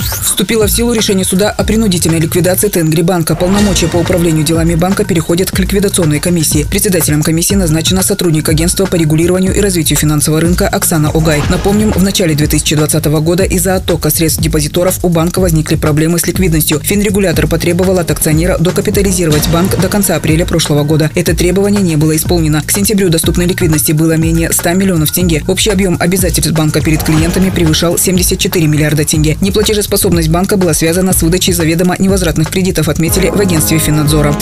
Вступило в силу решение суда о принудительной ликвидации Тенгри-банка. Полномочия по управлению делами банка переходят к ликвидационной комиссии. Председателем комиссии назначена сотрудник агентства по регулированию и развитию финансового рынка Оксана Огай. Напомним, в начале 2020 года из-за оттока средств депозиторов у банка возникли проблемы с ликвидностью. Финрегулятор потребовал от акционера докапитализировать банк до конца апреля прошлого года. Это требование не было исполнено. К сентябрю доступной ликвидности было менее 100 миллионов тенге. Общий объем обязательств банка перед клиентами превышал 74 миллиарда тенге. Неплатежеспособность Способность банка была связана с выдачей заведомо невозвратных кредитов, отметили в агентстве Финнадзора.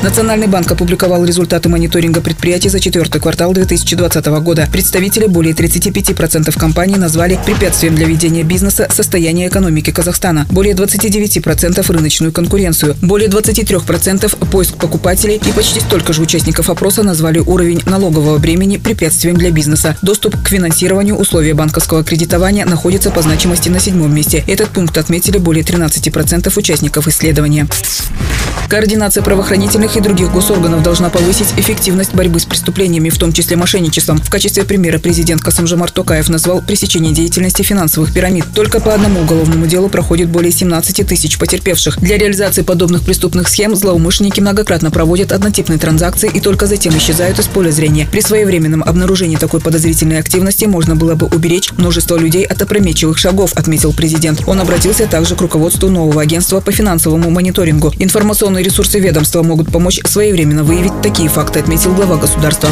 Национальный банк опубликовал результаты мониторинга предприятий за четвертый квартал 2020 года. Представители более 35% компаний назвали препятствием для ведения бизнеса состояние экономики Казахстана, более 29% рыночную конкуренцию, более 23% поиск покупателей и почти столько же участников опроса назвали уровень налогового бремени препятствием для бизнеса. Доступ к финансированию условия банковского кредитования находится по значимости на седьмом месте. Этот пункт отметили более 13% участников исследования. Координация правоохранительных и других госорганов должна повысить эффективность борьбы с преступлениями, в том числе мошенничеством. В качестве примера президент Касымжамар Токаев назвал пресечение деятельности финансовых пирамид. Только по одному уголовному делу проходит более 17 тысяч потерпевших. Для реализации подобных преступных схем злоумышленники многократно проводят однотипные транзакции и только затем исчезают из поля зрения. При своевременном обнаружении такой подозрительной активности можно было бы уберечь множество людей от опрометчивых шагов, отметил президент. Он обратился также к руководству нового агентства по финансовому мониторингу. Информационные ресурсы ведомства могут помочь своевременно выявить такие факты, отметил глава государства.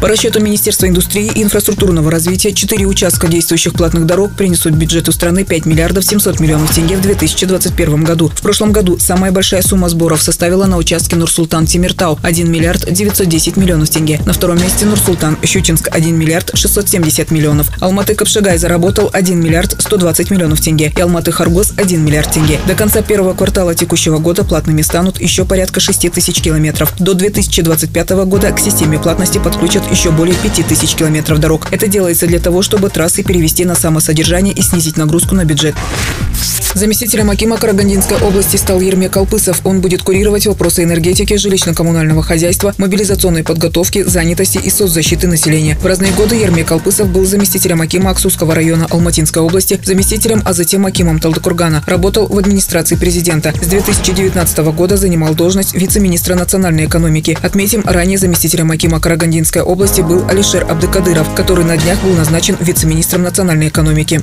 По расчету Министерства индустрии и инфраструктурного развития, четыре участка действующих платных дорог принесут бюджету страны 5 миллиардов 700 миллионов тенге в 2021 году. В прошлом году самая большая сумма сборов составила на участке Нурсултан-Тимиртау – 1 миллиард 910 миллионов тенге. На втором месте Нурсултан-Щучинск – 1 миллиард 670 миллионов. Алматы-Капшагай заработал 1 миллиард 120 миллионов тенге и Алматы-Харгос – 1 миллиард тенге. До конца первого квартала текущего года платными станут еще порядка 6 тысяч километров. До 2025 года к системе платности подключат еще более 5000 километров дорог. Это делается для того, чтобы трассы перевести на самосодержание и снизить нагрузку на бюджет. Заместителем Акима Карагандинской области стал Ермек Алпысов. Он будет курировать вопросы энергетики, жилищно-коммунального хозяйства, мобилизационной подготовки, занятости и соцзащиты населения. В разные годы Ермек Алпысов был заместителем Акима Аксусского района Алматинской области, заместителем, а затем Акимом Талдыкургана. Работал в администрации президента. С 2019 года занимал должность вице-министра национальной экономики. Отметим, ранее заместителем Акима Карагандинской области был Алишер Абдыкадыров, который на днях был назначен вице-министром национальной экономики.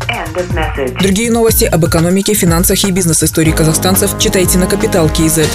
Другие новости об экономике, финансах и бизнес-истории казахстанцев читайте на Капитал Киезет.